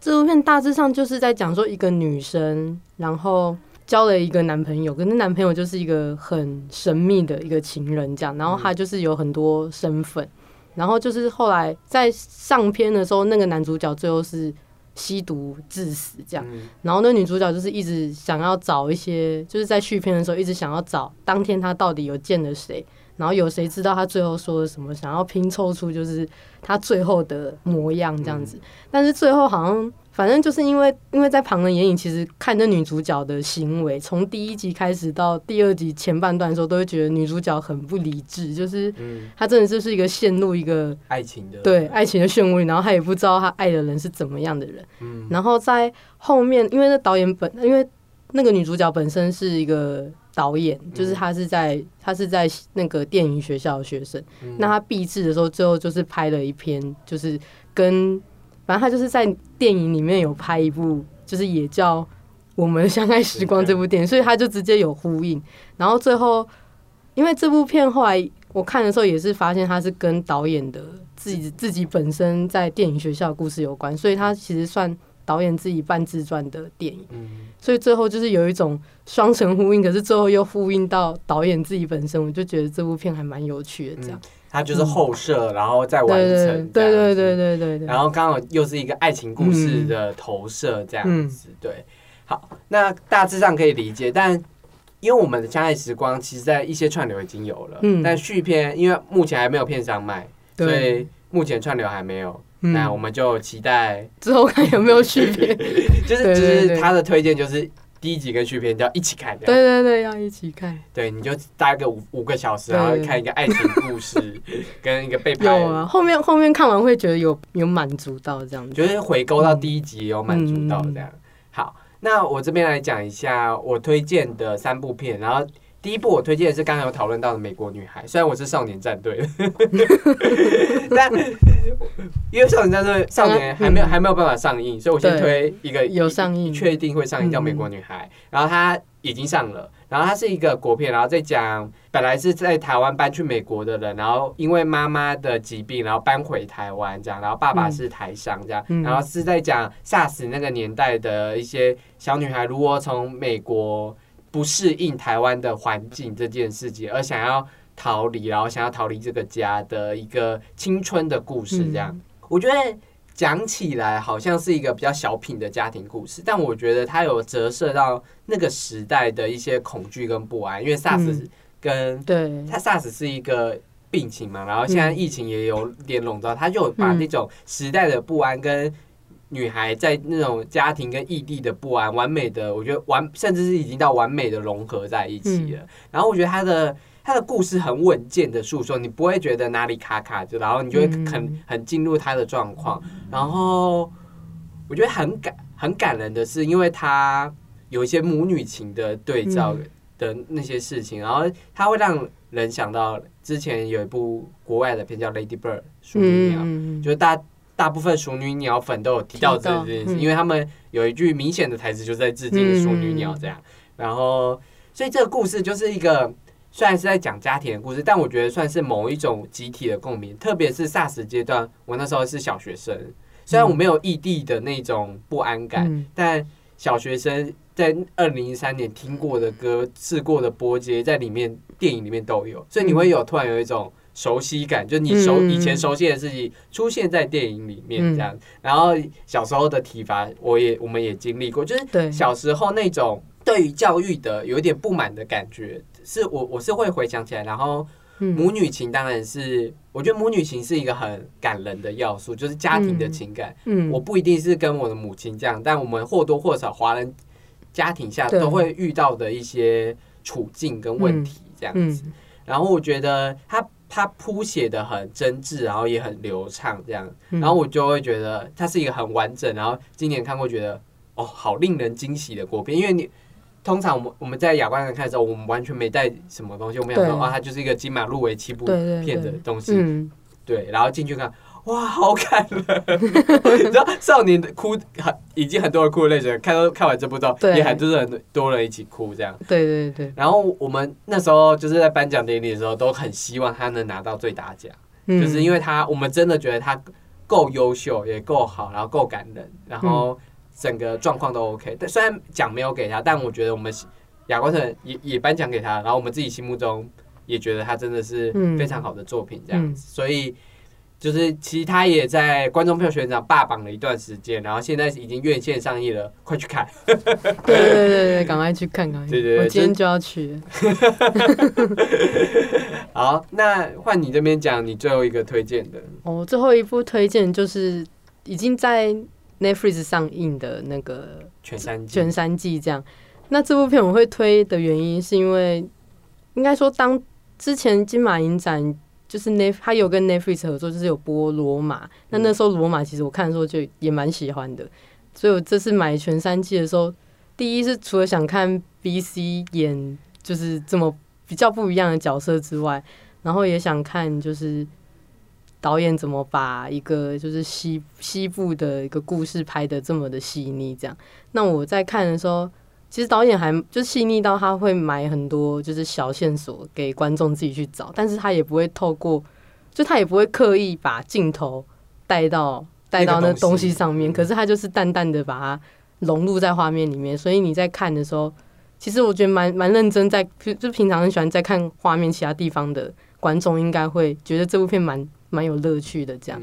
这部片大致上就是在讲说一个女生，然后交了一个男朋友，可是男朋友就是一个很神秘的一个情人，这样，然后他就是有很多身份，然后就是后来在上片的时候，那个男主角最后是吸毒致死这样，嗯。然后那女主角就是一直想要找一些，就是在续篇的时候一直想要找当天她到底有见了谁，然后有谁知道她最后说了什么，想要拼凑出就是她最后的模样这样子。但是最后好像反正就是因为因为在旁人眼里，其实看那女主角的行为，从第一集开始到第二集前半段的时候，都会觉得女主角很不理智，就是嗯，她真的就是一个陷入一个爱情的，对爱情的漩涡里，然后她也不知道她爱的人是怎么样的人。嗯然后在后面，因为那导演本，因为那个女主角本身是一个导演，就是她是在她是在那个电影学校的学生。嗯那她毕制的时候，最后就是拍了一篇，就是跟反正他就是在电影里面有拍一部，就是也叫《我们相爱时光》这部电影，所以他就直接有呼应。然后最后，因为这部片后来我看的时候也是发现它是跟导演的自己自己本身在电影学校的故事有关，所以他其实算导演自己半自传的电影。嗯所以最后就是有一种双层呼应，可是最后又呼应到导演自己本身，我就觉得这部片还蛮有趣的。这样，它就是后设，然后再完成，对对对对。对对对。然后刚好又是一个爱情故事的投射，这样子，对。好，那大致上可以理解，但因为我们的《相爱时光》其实在一些串流已经有了，嗯但续片因为目前还没有片商卖，所，以目前串流还没有。那我嗯，们就期待，之后看有没有续片。就是就是他的推荐就是第一集跟续篇就要一起看，这对对对，要一起看。对，你就搭个五五个小时，然后看一个爱情故事跟一个背叛有，啊，后面后面看完会觉得有有满足到这样子。就是回勾到第一集有满足到这样。好，那我这边来讲一下我推荐的三部片，然后第一部我推荐的是刚才有讨论到的《美国女孩》，虽然我是少年战队，但因为少年战队少年还没有还没有办法上映，所以我先推一个有上映确定会上映叫《美国女孩》，然后它已经上了，然后它是一个国片，然后再讲本来是在台湾搬去美国的人，然后因为妈妈的疾病，然后搬回台湾这样，然后爸爸是台商这样，然后是在讲 SARS 那个年代的一些小女孩如何从美国。不适应台湾的环境这件事情，而想要逃离，然后想要逃离这个家的一个青春的故事，这样，我觉得讲起来好像是一个比较小品的家庭故事，但我觉得它有折射到那个时代的一些恐惧跟不安，因为 SARS 跟对。它 SARS 是一个病情嘛，然后现在疫情也有点笼罩，他就把那种时代的不安跟。女孩在那种家庭跟异地的不安，完美的，我觉得完，甚至是已经到完美的融合在一起了。然后我觉得她的她的故事很稳健的诉说，你不会觉得哪里卡卡就，然后你就会很很进入她的状况。然后我觉得很感很感人的是，因为她有一些母女情的对照的那些事情，然后她会让人想到之前有一部国外的片叫《Lady Bird》淑女鸟，就是大。大部分熟女鸟粉都有提到这件事，因为他们有一句明显的台词，就是在致敬熟女鸟这样。然后，所以这个故事就是一个虽然是在讲家庭的故事，但我觉得算是某一种集体的共鸣。特别是 SARS 阶段，我那时候是小学生，虽然我没有异地的那种不安感，但小学生在二零一三年听过的歌、试过的波接，在里面电影里面都有，所以你会有突然有一种。熟悉感，就你熟以前熟悉的事情出现在电影里面这样。然后小时候的体罚，我也我们也经历过，就是小时候那种对于教育的有点不满的感觉，是我我是会回想起来。然后母女情当然是，我觉得母女情是一个很感人的要素，就是家庭的情感。嗯，我不一定是跟我的母亲这样，但我们或多或少华人家庭下都会遇到的一些处境跟问题这样子。然后我觉得他。他谱写的很真挚，然后也很流畅，这样，然后我就会觉得它是一个很完整。然后今年看过，觉得哦，好令人惊喜的国片。因为你通常我们我们在亚冠上看的时候，我们完全没带什么东西，我们想说啊，它就是一个金马入围七部片的东西，对，然后进去看。哇，好感人！你知道少年的哭很，已经很多人哭的类型，看到看完这部之后，也很多很多人一起哭这样。对对对。然后我们那时候就是在颁奖典礼的时候，都很希望他能拿到最大奖，就是因为他我们真的觉得他够优秀，也够好，然后够感人，然后整个状况都 OK。但虽然奖没有给他，但我觉得我们亚光城也也颁奖给他，然后我们自己心目中也觉得他真的是非常好的作品这样子，所以。就是其实他也在观众票选上霸榜了一段时间，然后现在已经院线上映了，快去看！对对对对，赶快去看看！对对，我今天就要去。好，那换你这边讲你最后一个推荐的。哦，最后一部推荐就是已经在 Netflix 上映的那个《全三全三季》这样。那这部片我会推的原因是因为，应该说当之前金马影展。就是 Net，他有跟 Netflix 合作，就是有播罗马。那那时候罗马其实我看的时候就也蛮喜欢的，所以我这次买全三季的时候，第一是除了想看 BC 演就是这么比较不一样的角色之外，然后也想看就是导演怎么把一个就是西西部的一个故事拍的这么的细腻。这样，那我在看的时候。其实导演还就细腻到他会埋很多就是小线索给观众自己去找，但是他也不会透过，就他也不会刻意把镜头带到带到那东西上面，可是他就是淡淡的把它融入在画面里面，所以你在看的时候，其实我觉得蛮蛮认真，在就平常很喜欢在看画面其他地方的观众应该会觉得这部片蛮蛮有乐趣的这样。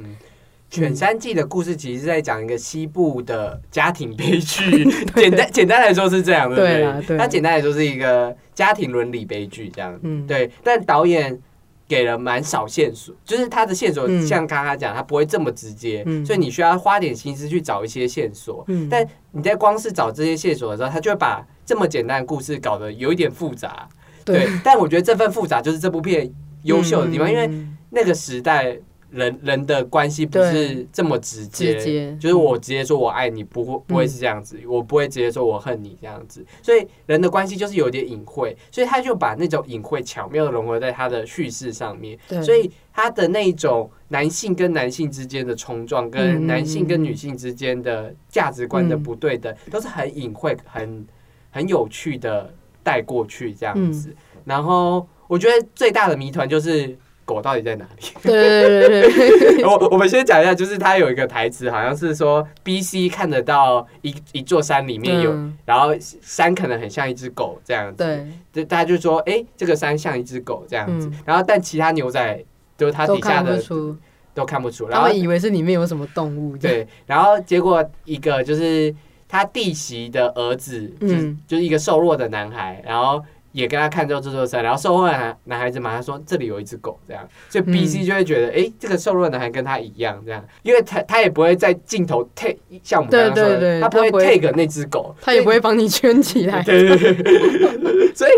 犬山记的故事其实是在讲一个西部的家庭悲剧，简单简单来说是这样，对不对？它简单来说是一个家庭伦理悲剧，这样，嗯，对。但导演给了蛮少线索，就是他的线索像刚刚讲，他不会这么直接，所以你需要花点心思去找一些线索。但你在光是找这些线索的时候，他就会把这么简单的故事搞得有一点复杂，对。但我觉得这份复杂就是这部片优秀的地方，因为那个时代。人人的关系不是这么直接，直接。就是我直接说我爱你，不会不会是这样子，我不会直接说我恨你这样子，所以人的关系就是有点隐晦，所以他就把那种隐晦巧妙的融合在他的叙事上面，所以他的那一种男性跟男性之间的冲撞，嗯跟男性跟女性之间的价值观的不对等，都是很隐晦、很很有趣的带过去这样子。然后我觉得最大的谜团就是狗到底在哪里？对对对对。对，我我们先讲一下，就是他有一个台词，好像是说 B C 看得到一一座山里面有，嗯。然后山可能很像一只狗这样子，对，就大家就说，哎、这个山像一只狗这样子，嗯。然后但其他牛仔就是它底下的看不出，都看不出，然后以为是里面有什么动物，对，然后结果一个就是他弟媳的儿子，就是、嗯。就是一个瘦弱的男孩，然后。也跟他看到这座山，然后瘦弱的男男孩子马上说这里有一只狗，这样，所以 B C 就会觉得，哎、这个瘦弱男孩跟他一样，这样，因为他他也不会在镜头 take 像我们刚刚说的，对对对他不会 take 那只狗，他也不会帮你圈起来，对 对对，所以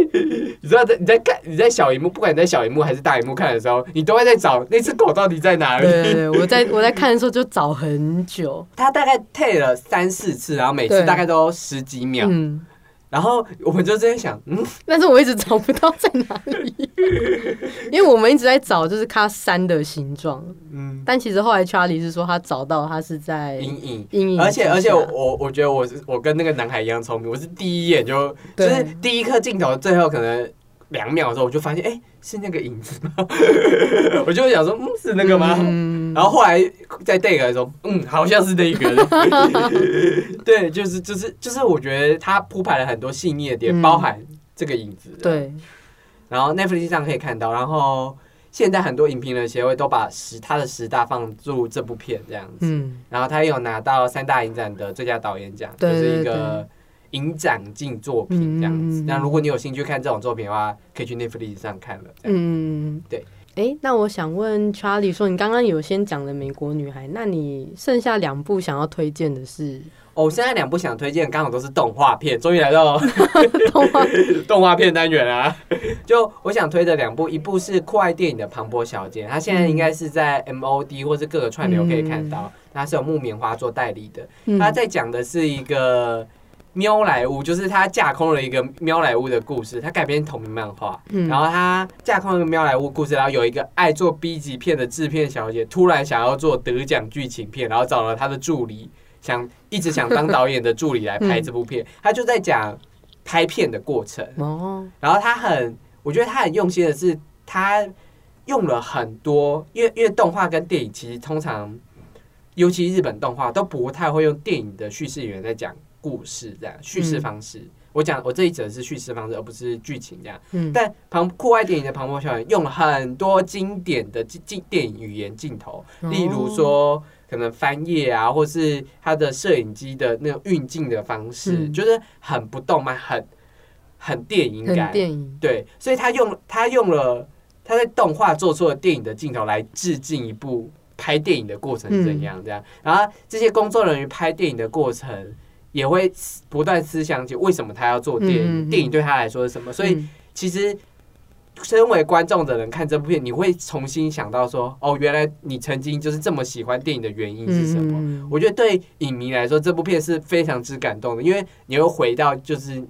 你知道在你在看你在小荧幕，不管你在小荧幕还是大荧幕看的时候，你都会在找那只狗到底在哪里。对对对，我在我在看的时候就找很久，他大概 take 了三四次，然后每次大概都十几秒，嗯，然后我们就在想，嗯，但是我一直找不到在哪里，因为我们一直在找就是它山的形状，嗯，但其实后来 Charlie 是说他找到他是在阴影。阴影，而且而且我我我觉得我是我跟那个男孩一样聪明，我是第一眼就就是第一颗镜头最后可能两秒的时候，我就发现哎、诶是那个影子吗？我就想说嗯是那个吗？嗯然后后来在 take 的时候，嗯，好像是那个。对，就是就是就是，我觉得他铺排了很多细腻的点，嗯包含这个影子。，对，然后 Netflix 上可以看到，然后现在很多影评人协会都把十他的十大放入这部片这样子。嗯，然后他也有拿到三大影展的最佳导演奖，对就是一对个影展进作品这样子。那如果你有兴趣看这种作品的话，可以去 Netflix 上看了。这样嗯，对。哎，那我想问 Charlie 说，你刚刚有先讲了《美国女孩》，那你剩下两部想要推荐的是哦，现在两部想推荐，刚好都是动画片，终于来到 动画？动画片单元啊！就我想推的两部，一部是酷爱电影的《庞博小姐》，它现在应该是在 MOD 或是各个串流可以看到，它是有木棉花做代理的。嗯它在讲的是一个喵莱坞，就是他架空了一个喵莱坞的故事，他改编同名漫画，嗯。然后他架空了一个喵莱坞故事，然后有一个爱做 B 级片的制片小姐，突然想要做得奖剧情片，然后找了他的助理，想一直想当导演的助理来拍这部片，他就在讲拍片的过程。哦，然后他很，我觉得他很用心的是，他用了很多，因为因为动画跟电影其实通常，尤其日本动画都不太会用电影的叙事语言在讲故事，这样叙事方式。我讲我这一则是叙事方式，而不是剧情这样。嗯，但旁酷爱电影的庞博小姐用了很多经典的镜镜电影语言镜头，哦例如说可能翻页啊，或是他的摄影机的那种运镜的方式，嗯就是很不动漫，很很电影很感。电影，对，所以他用他用了他在动画做出了电影的镜头来致敬一部拍电影的过程怎样这样，然后这些工作人员拍电影的过程也会不断思想起为什么他要做电影，电影对他来说是什么，所以嗯其实。身为观众的人看这部片，你会重新想到说，哦，原来你曾经就是这么喜欢电影的原因是什么？嗯我觉得对影迷来说，这部片是非常之感动的，因为你会回到就是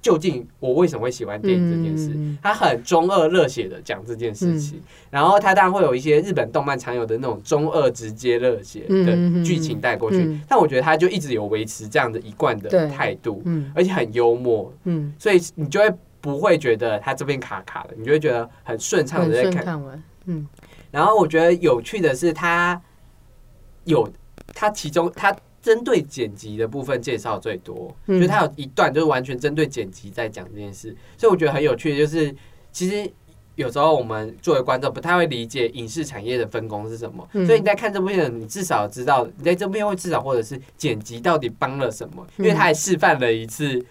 究竟我为什么会喜欢电影这件事。嗯他很中二热血的讲这件事情，然后他当然会有一些日本动漫常有的那种中二直接热血的剧情带过去，嗯但我觉得他就一直有维持这样的一贯的态度，嗯。而且很幽默，嗯，所以你就会不会觉得他这边卡卡的，你就会觉得很顺畅很的在看。顺看完，嗯。然后我觉得有趣的是，他有他其中他针对剪辑的部分介绍最多，嗯。就是他有一段就是完全针对剪辑在讲这件事，所以我觉得很有趣的就是，其实有时候我们作为观众不太会理解影视产业的分工是什么，嗯。所以你在看这部片，你至少知道你在这部片会至少或者是剪辑到底帮了什么，因为他还示范了一次。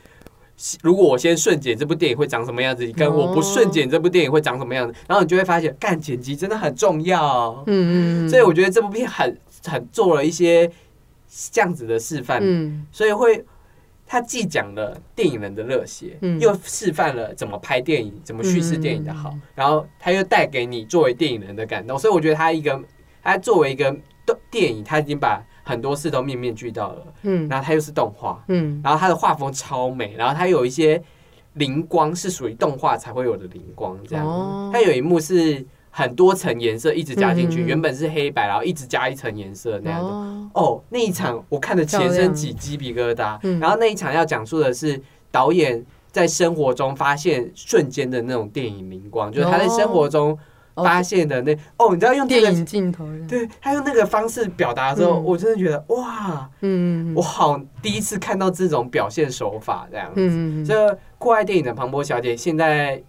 如果我先顺剪这部电影会长什么样子，跟我不顺剪这部电影会长什么样子，然后你就会发现，干剪辑真的很重要。嗯嗯，所以我觉得这部片很很做了一些这样子的示范，嗯。所以会他既讲了电影人的热血，嗯。又示范了怎么拍电影、怎么叙事电影的好，嗯。然后他又带给你作为电影人的感动，所以我觉得他一个他作为一个动电影，他已经把很多事都面面俱到了。嗯。然后它又是动画，嗯。然后它的画风超美，然后它有一些灵光是属于动画才会有的灵光，这样。哦。它有一幕是很多层颜色一直加进去，原本是黑白，然后一直加一层颜色那样的。哦。哦，那一场我看的全身起鸡皮疙瘩。嗯。然后那一场要讲述的是导演在生活中发现瞬间的那种电影灵光，就是他在生活中哦发现的那哦，你知道用这个电影镜头，对他用那个方式表达的时候，嗯。我真的觉得哇，嗯嗯我好第一次看到这种表现手法这样子。这酷爱电影的庞博小姐现在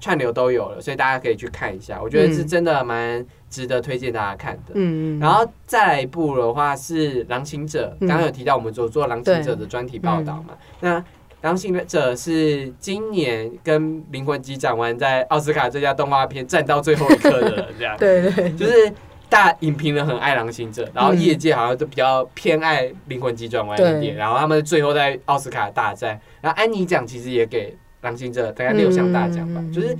串流都有了，所以大家可以去看一下。我觉得是真的蛮值得推荐大家看的。嗯嗯，然后再来一部的话是《狼行者》，嗯。刚刚有提到我们做做《狼行者》的专题报道嘛？那《狼行者》是今年跟《灵魂急转弯》在奥斯卡最佳动画片站到最后一刻的人，这样。对对，就是大影评人很爱《狼行者》，然后业界好像都比较偏爱《灵魂急转弯》一对。点，然后他们最后在奥斯卡大战，然后安妮奖其实也给《狼行者》大概六项大奖吧，嗯就是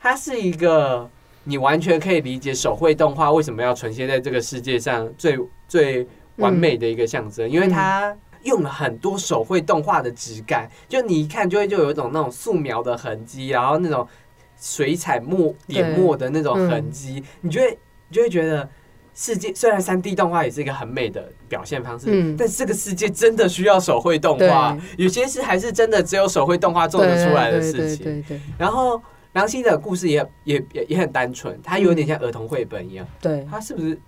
它是一个你完全可以理解手绘动画为什么要存现在这个世界上最最完美的一个象征，因为它用了很多手绘动画的质感，就你一看就会就有一种那种素描的痕迹，然后那种水彩墨点墨的那种痕迹，你就会你就会觉得。世界虽然三 D 动画也是一个很美的表现方式，嗯但是这个世界真的需要手绘动画，有些是还是真的只有手绘动画做得出来的事情。对对对然后良心的故事也也也也很单纯，它有点像儿童绘本一样。对，它是不是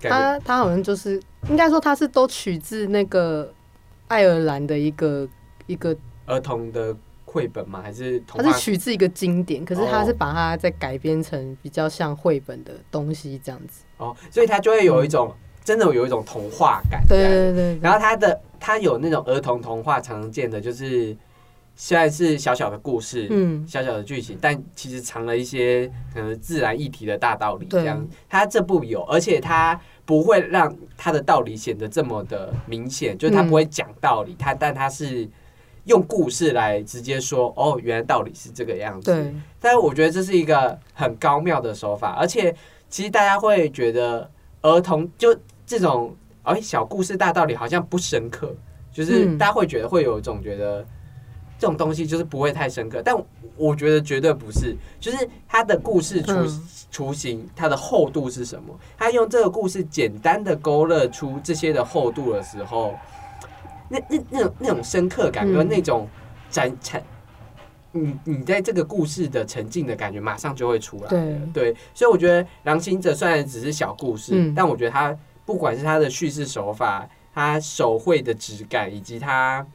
感觉？他他好像就是应该说它是都取自那个爱尔兰的一个一个，儿童的绘本吗？还是童他是取自一个经典，可是他哦是把它再改编成比较像绘本的东西这样子。哦？所以他就会有一种、真的有一种童话感。对对然后他的他有那种儿童童话常见的，就是虽然是小小的故事，嗯小小的剧情，但其实藏了一些可能自然议题的大道理。这样，他这部有，而且他不会让他的道理显得这么的明显，就是它嗯不会讲道理，他但他是用故事来直接说，哦，原来道理是这个样子。对，但是我觉得这是一个很高妙的手法，而且其实大家会觉得儿童就这种哎小故事大道理好像不深刻，就是嗯大家会觉得会有一种觉得这种东西就是不会太深刻，但我觉得绝对不是，就是它的故事雏嗯雏形，它的厚度是什么？他用这个故事简单的勾勒出这些的厚度的时候，那那那种那种深刻感跟嗯那种展产。你你在这个故事的沉浸的感觉马上就会出来了，对。对，所以我觉得《狼心者》虽然只是小故事，嗯。但我觉得它不管是它的叙事手法、它手绘的质感，以及它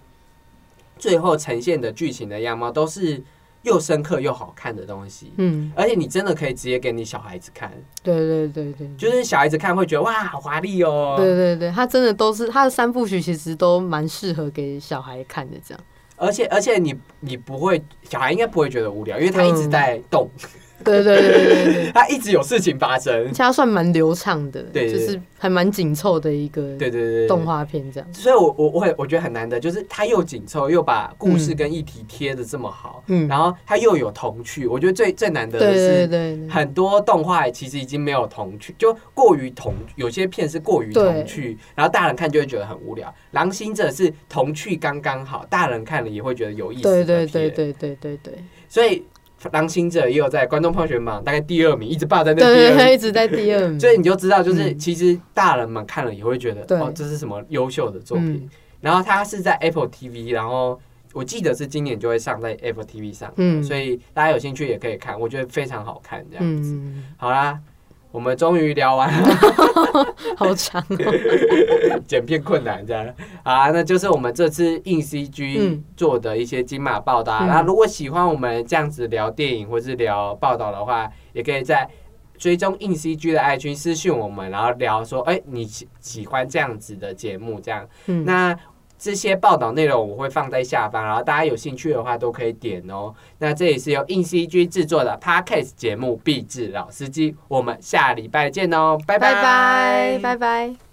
最后呈现的剧情的样貌，都是又深刻又好看的东西。嗯，而且你真的可以直接给你小孩子看，对对对对，就是小孩子看会觉得哇，好华丽哦。对对对，他真的都是他的三部曲，其实都蛮适合给小孩看的，这样。而且而且你你不会，小孩应该不会觉得无聊，因为他一直在动，对对对对对对，他一直有事情发生而。且它算蛮流畅的，对就是还蛮紧凑的一个对对对对，动画片这样。所以我，我我会我觉得很难得，就是它又紧凑，又把故事跟议题贴的这么好，嗯，然后它又有童趣。我觉得最最难得的对对是，对对，很多动画其实已经没有童趣，就过于童，有些片是过于童趣，然后大人看就会觉得很无聊。《狼心者》是童趣刚刚好，大人看了也会觉得有意思对的对对片对对对对所以《狼心者》也有在观众票选榜大概第二名，一直霸在那第二一直在第二名。所以你就知道，就是嗯。其实大人们看了也会觉得，对。哦，这是什么优秀的作品。嗯。然后它是在 Apple TV，然后我记得是今年就会上在 Apple TV 上，嗯。所以大家有兴趣也可以看，我觉得非常好看。这样子，嗯，好啦，我们终于聊完了，好长哦。剪片困难这样啊，那就是我们这次硬 CG 嗯做的一些金马报道啊。嗯那、如果喜欢我们这样子聊电影或是聊报道的话，也可以在。追踪硬 CG 的爱群私讯我们，然后聊说，哎、你喜喜欢这样子的节目，这样嗯，那这些报道内容我会放在下方，然后大家有兴趣的话都可以点哦。那这里是由硬 CG 制作的 Podcast 节目《壁纸老司机》，我们下礼拜见哦，拜拜拜拜拜。